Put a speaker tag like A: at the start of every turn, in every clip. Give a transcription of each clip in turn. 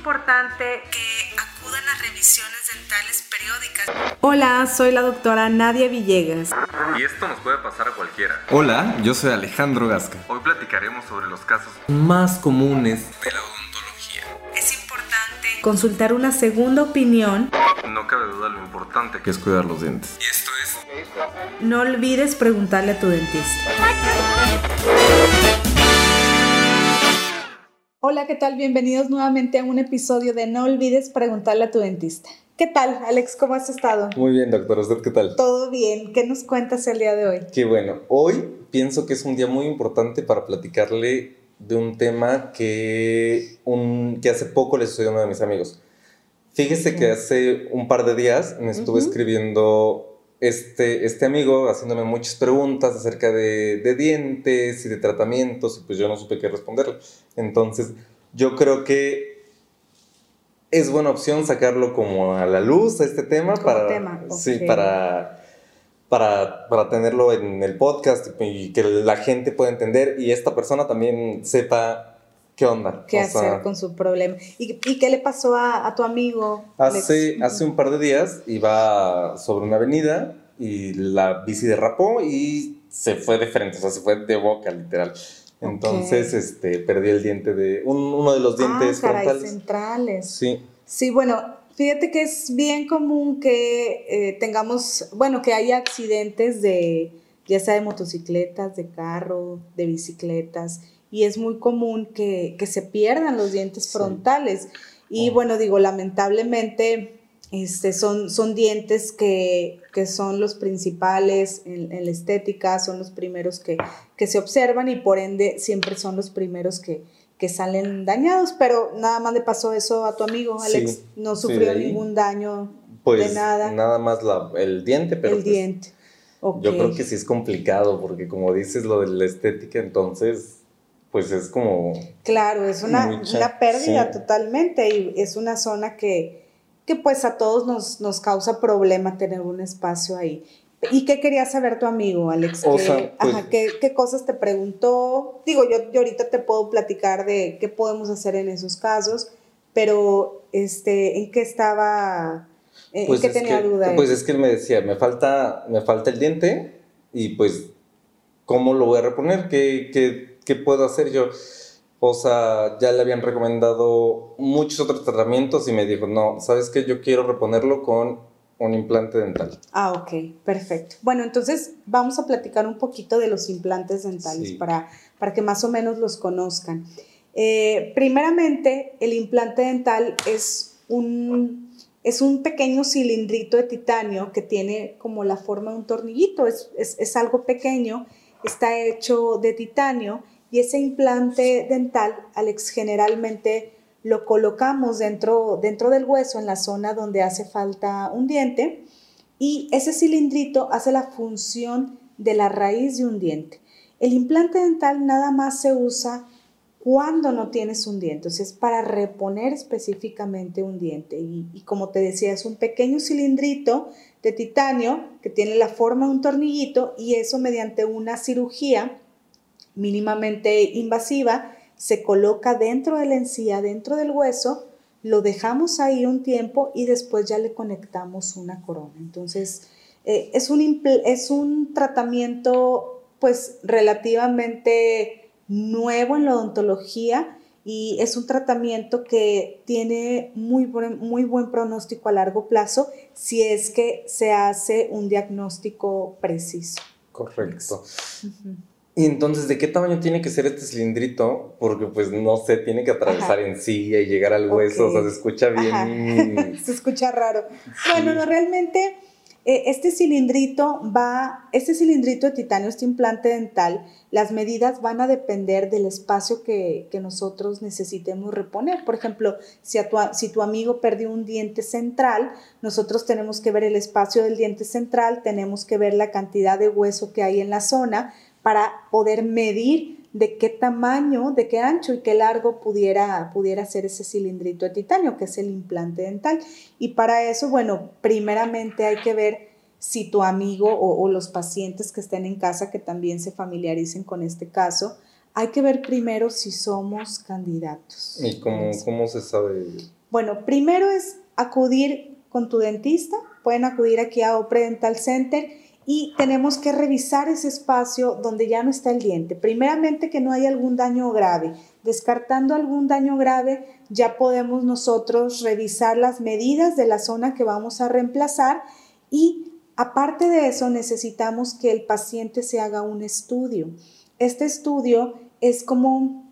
A: importante que acudan a revisiones dentales periódicas. Hola, soy la doctora Nadia Villegas.
B: Y esto nos puede pasar a cualquiera.
C: Hola, yo soy Alejandro Gasca.
B: Hoy platicaremos sobre los casos
C: más comunes
B: de la odontología.
A: Es importante consultar una segunda opinión.
B: No cabe duda lo importante
C: que es cuidar los dientes.
B: Y esto es...
A: No olvides preguntarle a tu dentista. Hola, ¿qué tal? Bienvenidos nuevamente a un episodio de No olvides preguntarle a tu dentista. ¿Qué tal, Alex? ¿Cómo has estado?
C: Muy bien, doctor. ¿Usted qué tal?
A: Todo bien. ¿Qué nos cuentas el día de hoy?
C: Qué bueno. Hoy pienso que es un día muy importante para platicarle de un tema que, un, que hace poco le sucedió a uno de mis amigos. Fíjese que hace un par de días me estuve escribiendo este, este amigo haciéndome muchas preguntas acerca de, de, dientes y de tratamientos y pues yo no supe qué responderle. Entonces yo creo que es buena opción sacarlo como a la luz a este tema para,
A: tema.
C: sí, para, para, para, tenerlo en el podcast y que la gente pueda entender y esta persona también sepa ¿Qué onda?
A: ¿Qué hacer con su problema? ¿Y, ¿Y, qué le pasó a, a tu amigo?
C: Hace, hace un par de días iba sobre una avenida y la bici derrapó y se fue de frente, o sea, se fue de boca, literal. Entonces, este, perdí el diente de, uno de los dientes
A: ah, caray,
C: frontales.
A: centrales.
C: Sí.
A: Sí, bueno, fíjate que es bien común que eh, tengamos, bueno, que haya accidentes de, ya sea de motocicletas, de carro, de bicicletas, y es muy común que, se pierdan los dientes frontales. Y bueno, digo, lamentablemente este, son, son dientes que, son los principales en, la estética, son los primeros que, se observan y por ende siempre son los primeros que, que salen dañados, pero nada más le pasó eso a tu amigo, Alex, no sufrió ningún daño
C: pues,
A: de nada.
C: Nada más el diente, pero...
A: El
C: pues,
A: diente.
C: Yo creo que sí es complicado, porque como dices lo de la estética, entonces pues es como...
A: Claro, es una, pérdida totalmente y es una zona que, que pues a todos nos, nos, causa problema tener un espacio ahí. ¿Y qué quería saber tu amigo, Alex?
C: O
A: ¿Qué,
C: sea, pues
A: ajá, ¿qué, ¿qué, cosas te preguntó? Digo, yo, yo ahorita te puedo platicar de qué podemos hacer en esos casos, pero este, ¿en qué estaba, en
C: pues
A: qué tenía
C: que,
A: duda?
C: Pues es que él me decía, me falta, me falta el diente y pues, ¿cómo lo voy a reponer? ¿Qué, qué ¿qué puedo hacer yo? O sea, ya le habían recomendado muchos otros tratamientos y me dijo, no, ¿sabes qué? Yo quiero reponerlo con un implante dental.
A: Ah, ok, perfecto. Bueno, entonces vamos a platicar un poquito de los implantes dentales para, para que más o menos los conozcan. Eh, primeramente, el implante dental es un, es un pequeño cilindrito de titanio que tiene como la forma de un tornillito, es, es, es algo pequeño, está hecho de titanio y ese implante dental, Alex, generalmente lo colocamos dentro, dentro del hueso, en la zona donde hace falta un diente, y ese cilindrito hace la función de la raíz de un diente. El implante dental nada más se usa cuando no tienes un diente, o es para reponer específicamente un diente. Y, y, como te decía, es un pequeño cilindrito de titanio que tiene la forma de un tornillito y eso mediante una cirugía mínimamente invasiva, se coloca dentro de la encía, dentro del hueso, lo dejamos ahí un tiempo y después ya le conectamos una corona. Entonces, eh, es, un, es un tratamiento pues relativamente nuevo en la odontología y es un tratamiento que tiene muy buen, muy buen pronóstico a largo plazo si es que se hace un diagnóstico preciso.
C: Correcto. Y entonces, ¿de qué tamaño tiene que ser este cilindrito? Porque, pues, no sé, tiene que atravesar en sí y llegar al hueso, o sea, se escucha bien.
A: se escucha raro. Bueno, no, realmente, este cilindrito va, este cilindrito de titanio, este implante dental, las medidas van a depender del espacio que, que nosotros necesitemos reponer. Por ejemplo, si tu amigo perdió un diente central, nosotros tenemos que ver el espacio del diente central, tenemos que ver la cantidad de hueso que hay en la zona, para poder medir de qué tamaño, de qué ancho y qué largo pudiera, pudiera ser ese cilindrito de titanio, que es el implante dental. Y para eso, bueno, primeramente hay que ver si tu amigo o, los pacientes que estén en casa, que también se familiaricen con este caso, hay que ver primero si somos candidatos.
C: ¿Y cómo, cómo se sabe?
A: Bueno, primero es acudir con tu dentista, pueden acudir aquí a Opre Dental Center y tenemos que revisar ese espacio donde ya no está el diente. Primeramente que no haya algún daño grave. Descartando algún daño grave, ya podemos nosotros revisar las medidas de la zona que vamos a reemplazar y aparte de eso necesitamos que el paciente se haga un estudio. Este estudio es como,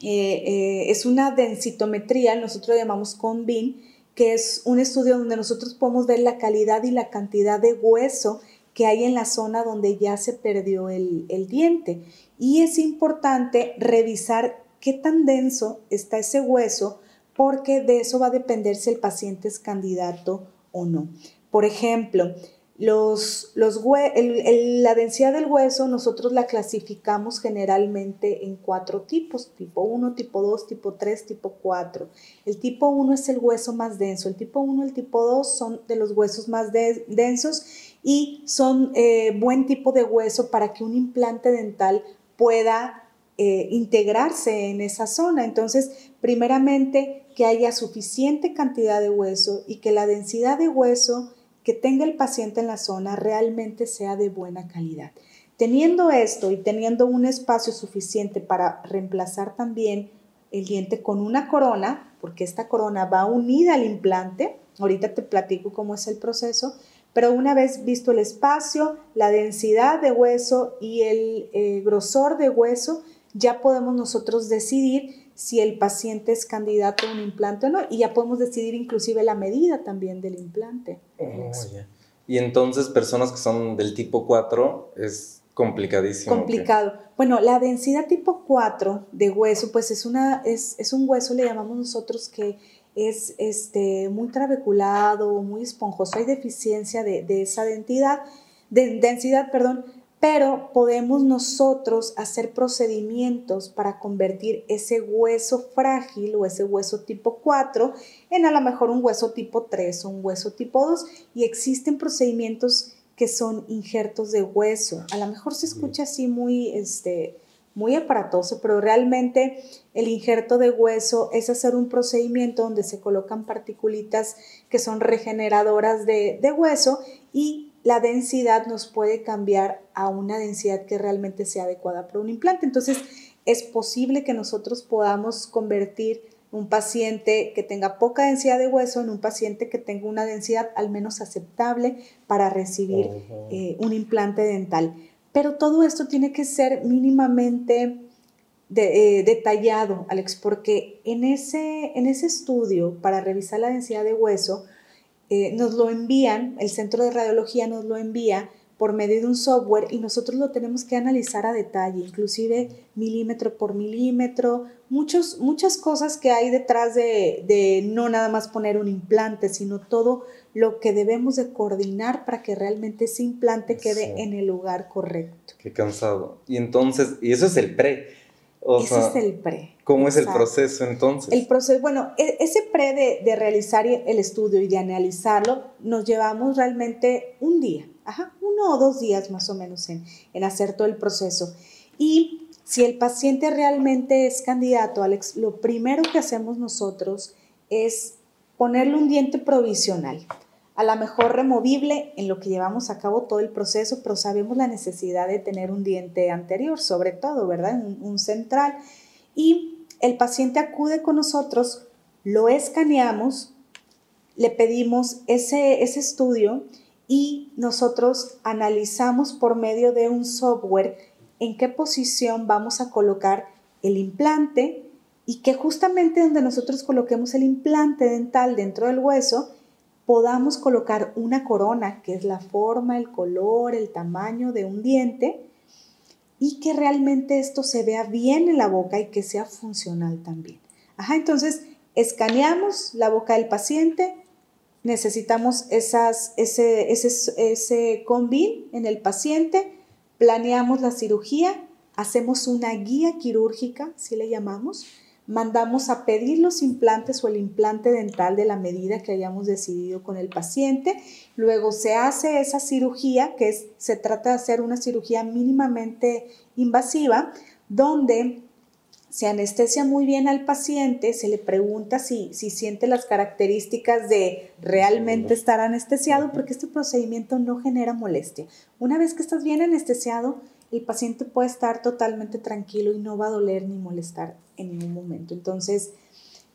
A: eh, eh, es una densitometría, nosotros lo llamamos CONBIN, que es un estudio donde nosotros podemos ver la calidad y la cantidad de hueso que hay en la zona donde ya se perdió el, el diente. Y es importante revisar qué tan denso está ese hueso porque de eso va a depender si el paciente es candidato o no. Por ejemplo, los, los la densidad del hueso nosotros la clasificamos generalmente en cuatro tipos, tipo 1, tipo 2, tipo 3, tipo 4. El tipo 1 es el hueso más denso, el tipo 1 y el tipo 2 son de los huesos más densos y son eh, buen tipo de hueso para que un implante dental pueda eh, integrarse en esa zona. Entonces, primeramente, que haya suficiente cantidad de hueso y que la densidad de hueso que tenga el paciente en la zona realmente sea de buena calidad. Teniendo esto y teniendo un espacio suficiente para reemplazar también el diente con una corona, porque esta corona va unida al implante, ahorita te platico cómo es el proceso, pero una vez visto el espacio, la densidad de hueso y el eh, grosor de hueso, ya podemos nosotros decidir si el paciente es candidato a un implante o no, y ya podemos decidir inclusive la medida también del implante.
C: Oh, y entonces personas que son del tipo 4 es complicadísimo.
A: Complicado. Bueno, la densidad tipo 4 de hueso, pues es, una, es, es un hueso, le llamamos nosotros que es este, muy trabeculado, muy esponjoso, hay deficiencia de, de esa densidad, de, densidad, perdón, pero podemos nosotros hacer procedimientos para convertir ese hueso frágil o ese hueso tipo 4 en a lo mejor un hueso tipo 3 o un hueso tipo 2 y existen procedimientos que son injertos de hueso. A lo mejor se escucha así muy, este, muy aparatoso, pero realmente el injerto de hueso es hacer un procedimiento donde se colocan particulitas que son regeneradoras de, de hueso y la densidad nos puede cambiar a una densidad que realmente sea adecuada para un implante. Entonces, es posible que nosotros podamos convertir un paciente que tenga poca densidad de hueso en un paciente que tenga una densidad al menos aceptable para recibir eh, un implante dental. Pero todo esto tiene que ser mínimamente eh, detallado, Alex, porque en ese, en ese estudio para revisar la densidad de hueso, eh, nos lo envían, el centro de radiología nos lo envía por medio de un software y nosotros lo tenemos que analizar a detalle, inclusive milímetro por milímetro, muchos, muchas cosas que hay detrás de, de, no nada más poner un implante, sino todo lo que debemos de coordinar para que realmente ese implante quede en el lugar correcto.
C: Qué cansado. Y entonces, y eso es el pre.
A: Ese es el pre.
C: ¿Cómo es el proceso entonces?
A: El proceso, bueno, e, ese pre de, realizar el estudio y de analizarlo, nos llevamos realmente un día, ajá, uno o dos días más o menos en, en hacer todo el proceso. Y si el paciente realmente es candidato, Alex, lo primero que hacemos nosotros es ponerle un diente provisional a lo mejor removible en lo que llevamos a cabo todo el proceso, pero sabemos la necesidad de tener un diente anterior, sobre todo, ¿verdad? Un, central. Y el paciente acude con nosotros, lo escaneamos, le pedimos ese, ese estudio y nosotros analizamos por medio de un software en qué posición vamos a colocar el implante y que justamente donde nosotros coloquemos el implante dental dentro del hueso, podamos colocar una corona, que es la forma, el color, el tamaño de un diente, y que realmente esto se vea bien en la boca y que sea funcional también. Ajá, entonces escaneamos la boca del paciente, necesitamos esas, ese, ese, ese combin en el paciente, planeamos la cirugía, hacemos una guía quirúrgica, si le llamamos, mandamos a pedir los implantes o el implante dental de la medida que hayamos decidido con el paciente. Luego se hace esa cirugía, que es, se trata de hacer una cirugía mínimamente invasiva, donde se anestesia muy bien al paciente, se le pregunta si, si siente las características de realmente estar anestesiado, porque este procedimiento no genera molestia. Una vez que estás bien anestesiado, el paciente puede estar totalmente tranquilo y no va a doler ni molestar en ningún momento. Entonces,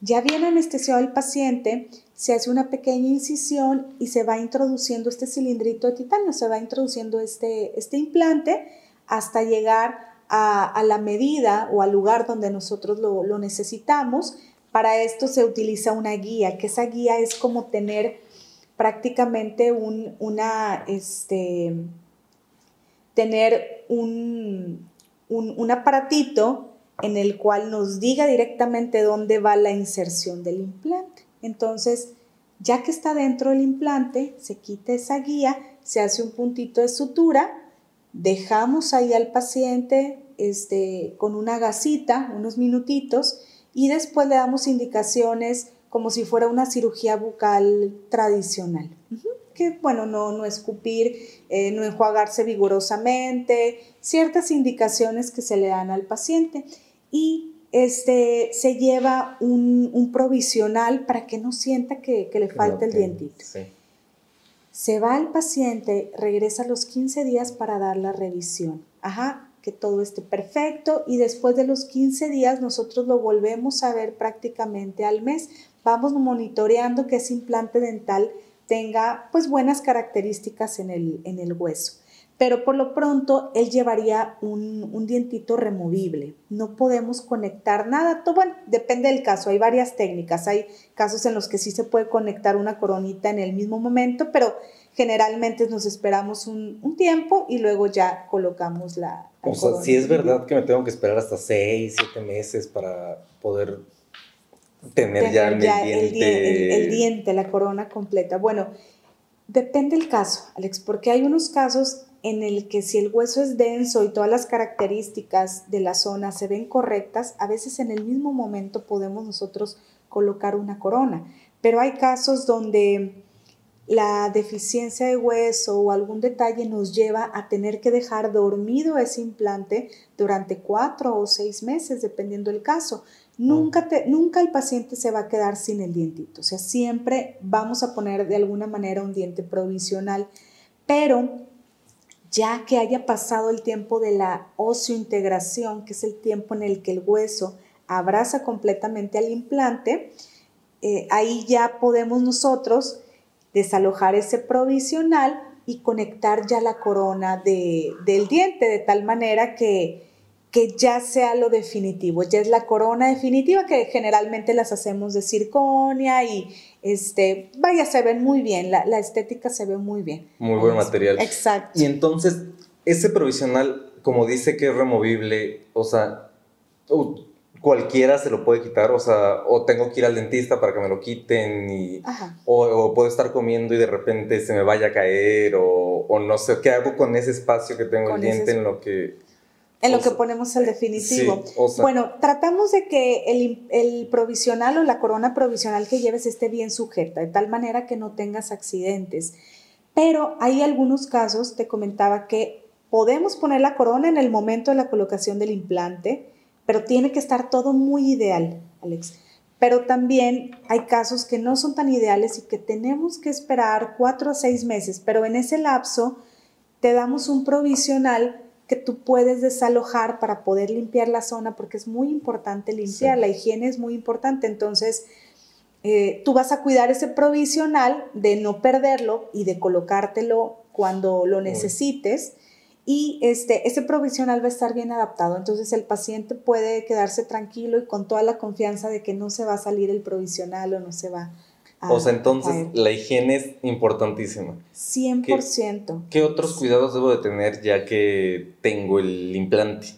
A: ya bien anestesiado el paciente, se hace una pequeña incisión y se va introduciendo este cilindrito de titanio, se va introduciendo este, este implante hasta llegar a, la medida o al lugar donde nosotros lo, necesitamos. Para esto se utiliza una guía, que esa guía es como tener prácticamente un, una, este, tener un, un, aparatito en el cual nos diga directamente dónde va la inserción del implante. Entonces, ya que está dentro del implante, se quita esa guía, se hace un puntito de sutura, dejamos ahí al paciente este, con una gasita, unos minutitos, y después le damos indicaciones como si fuera una cirugía bucal tradicional. Que bueno, no, no escupir, eh, no enjuagarse vigorosamente, ciertas indicaciones que se le dan al paciente. Y este, se lleva un, provisional para que no sienta que, le falta el dientito. Se va al paciente, regresa a los 15 días para dar la revisión. Ajá, que todo esté perfecto y después de los 15 días nosotros lo volvemos a ver prácticamente al mes. Vamos monitoreando que ese implante dental tenga pues buenas características en el, en el hueso. Pero por lo pronto él llevaría un, un, dientito removible. No podemos conectar nada. Todo, bueno, depende del caso. Hay varias técnicas. Hay casos en los que sí se puede conectar una coronita en el mismo momento, pero generalmente nos esperamos un, un tiempo y luego ya colocamos la,
C: o sea, si es verdad que me tengo que esperar hasta seis, siete meses para poder tener, ya, el,
A: diente. El, diente, la corona completa. Bueno, depende el caso, Alex, porque hay unos casos en el que si el hueso es denso y todas las características de la zona se ven correctas, a veces en el mismo momento podemos nosotros colocar una corona. Pero hay casos donde la deficiencia de hueso o algún detalle nos lleva a tener que dejar dormido ese implante durante cuatro o seis meses, dependiendo del caso. Nunca, nunca el paciente se va a quedar sin el dientito, o sea, siempre vamos a poner de alguna manera un diente provisional, pero ya que haya pasado el tiempo de la oseointegración, que es el tiempo en el que el hueso abraza completamente al implante, eh, ahí ya podemos nosotros desalojar ese provisional y conectar ya la corona del diente de tal manera que, que ya sea lo definitivo, ya es la corona definitiva que generalmente las hacemos de circonia y este, vaya, se ven muy bien, la, estética se ve muy bien.
C: Muy buen material.
A: Exacto.
C: Y entonces, ese provisional, como dice que es removible, o sea, cualquiera se lo puede quitar, o sea, o tengo que ir al dentista para que me lo quiten, y, o, puedo estar comiendo y de repente se me vaya a caer, o, no sé, ¿qué hago con ese espacio que tengo el diente en lo que...
A: En lo que ponemos el definitivo. bueno, tratamos de que el, el, provisional o la corona provisional que lleves esté bien sujeta, de tal manera que no tengas accidentes. Pero hay algunos casos, te comentaba, que podemos poner la corona en el momento de la colocación del implante, pero tiene que estar todo muy ideal, Alex. Pero también hay casos que no son tan ideales y que tenemos que esperar cuatro o seis meses, pero en ese lapso te damos un provisional que tú puedes desalojar para poder limpiar la zona, porque es muy importante limpiar, la higiene es muy importante. Entonces, eh, tú vas a cuidar ese provisional de no perderlo y de colocártelo cuando lo necesites y este, ese provisional va a estar bien adaptado. Entonces el paciente puede quedarse tranquilo y con toda la confianza de que no se va a salir el provisional o no se va
C: a... O sea, entonces la higiene es importantísima.
A: 100%.
C: ¿Qué, ¿Qué otros cuidados debo de tener ya que tengo el implante?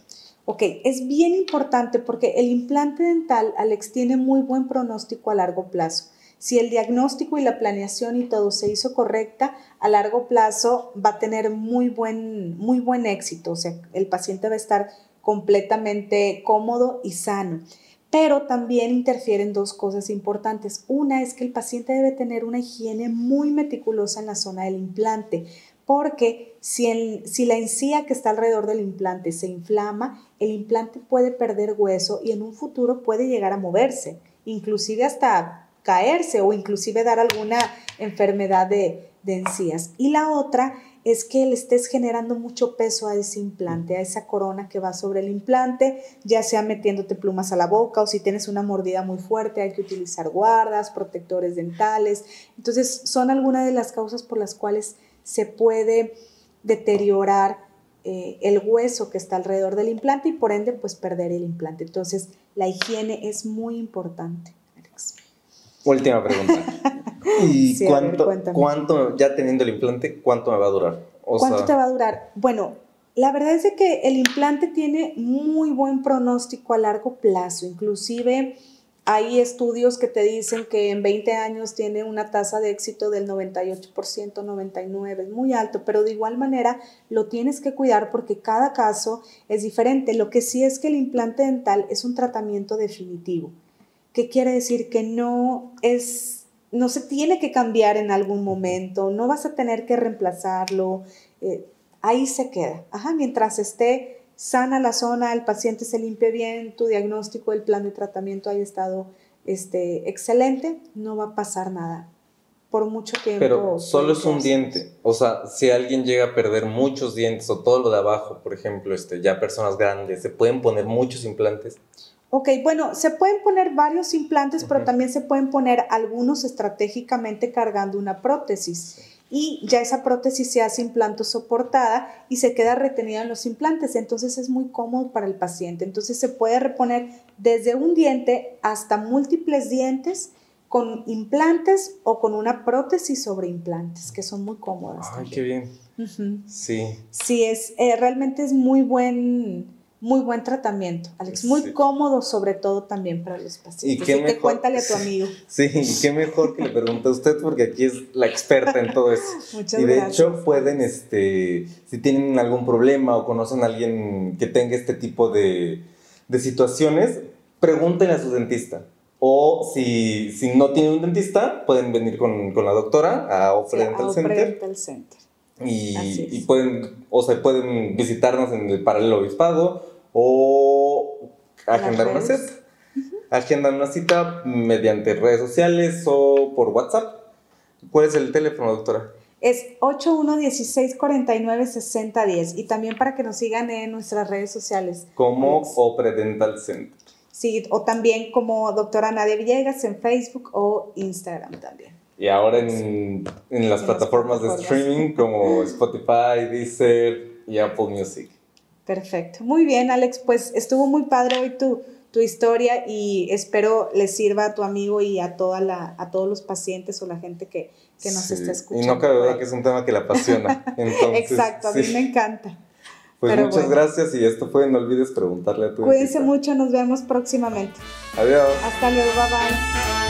A: Ok, es bien importante porque el implante dental, Alex, tiene muy buen pronóstico a largo plazo. Si el diagnóstico y la planeación y todo se hizo correcta, a largo plazo va a tener muy buen, muy buen éxito. O sea, el paciente va a estar completamente cómodo y sano. Pero también interfieren dos cosas importantes. Una es que el paciente debe tener una higiene muy meticulosa en la zona del implante porque si, si la encía que está alrededor del implante se inflama, el implante puede perder hueso y en un futuro puede llegar a moverse, inclusive hasta caerse o inclusive dar alguna enfermedad de, de encías. Y la otra es que le estés generando mucho peso a ese implante, a esa corona que va sobre el implante, ya sea metiéndote plumas a la boca o si tienes una mordida muy fuerte hay que utilizar guardas, protectores dentales. Entonces son algunas de las causas por las cuales se puede deteriorar eh, el hueso que está alrededor del implante y por ende pues perder el implante. Entonces la higiene es muy importante.
C: Última pregunta. ¿Y cuánto, cuánto, ya teniendo el implante, cuánto me va a durar?
A: ¿Cuánto te va a durar? Bueno, la verdad es que el implante tiene muy buen pronóstico a largo plazo. Inclusive hay estudios que te dicen que en 20 años tiene una tasa de éxito del 98%, 99%, es muy alto, pero de igual manera lo tienes que cuidar porque cada caso es diferente. Lo que sí es que el implante dental es un tratamiento definitivo. ¿Qué quiere decir? Que no es, no se tiene que cambiar en algún momento, no vas a tener que reemplazarlo, eh, ahí se queda. Ajá, mientras esté sana la zona, el paciente se limpie bien, tu diagnóstico, el plan de tratamiento haya estado este, excelente, no va a pasar nada por mucho tiempo.
C: Pero solo es un diente. O sea, si alguien llega a perder muchos dientes o todo lo de abajo, por ejemplo, este, ya personas grandes, se pueden poner muchos implantes.
A: Ok, bueno, se pueden poner varios implantes, pero también se pueden poner algunos estratégicamente cargando una prótesis. Y ya esa prótesis se hace implanto soportada y se queda retenida en los implantes. Entonces es muy cómodo para el paciente. Entonces se puede reponer desde un diente hasta múltiples dientes con implantes o con una prótesis sobre implantes, que son muy cómodas.
C: Ay, qué bien. Sí.
A: Sí, es, eh, realmente es muy buen muy buen tratamiento, Alex. Muy cómodo, sobre todo también para los pacientes. Y qué mejor, que cuéntale a tu amigo.
C: Sí, y qué mejor que le pregunte a usted, porque aquí es la experta en todo eso. Muchas y de hecho, pueden, este, si tienen algún problema o conocen a alguien que tenga este tipo de, de situaciones, pregúntenle a su dentista. O si, si no tienen un dentista, pueden venir con, con la doctora a Ofre Dental Center. Center. Y, y, pueden, o sea, pueden visitarnos en el paralelo obispado o agendar una cita. Agendar una cita mediante redes sociales o por WhatsApp. ¿Cuál es el teléfono, doctora?
A: Es 8116-496010 y también para que nos sigan en nuestras redes sociales.
C: Como Opre Dental Center.
A: Sí, o también como doctora Nadia Villegas en Facebook o Instagram también.
C: Y ahora en, en las plataformas de streaming como Spotify, Deezer y Apple Music.
A: Perfecto. Muy bien, Alex. Pues estuvo muy padre hoy tu, tu historia y espero le sirva a tu amigo y a, toda la, a todos los pacientes o la gente que, que nos está escuchando.
C: Y no cabe duda que es un tema que le apasiona.
A: Exacto, a mí me encanta.
C: Pues muchas gracias y esto fue, no olvides preguntarle a tu
A: Cuídense mucho, nos vemos próximamente.
C: Adiós.
A: Hasta luego, bye bye.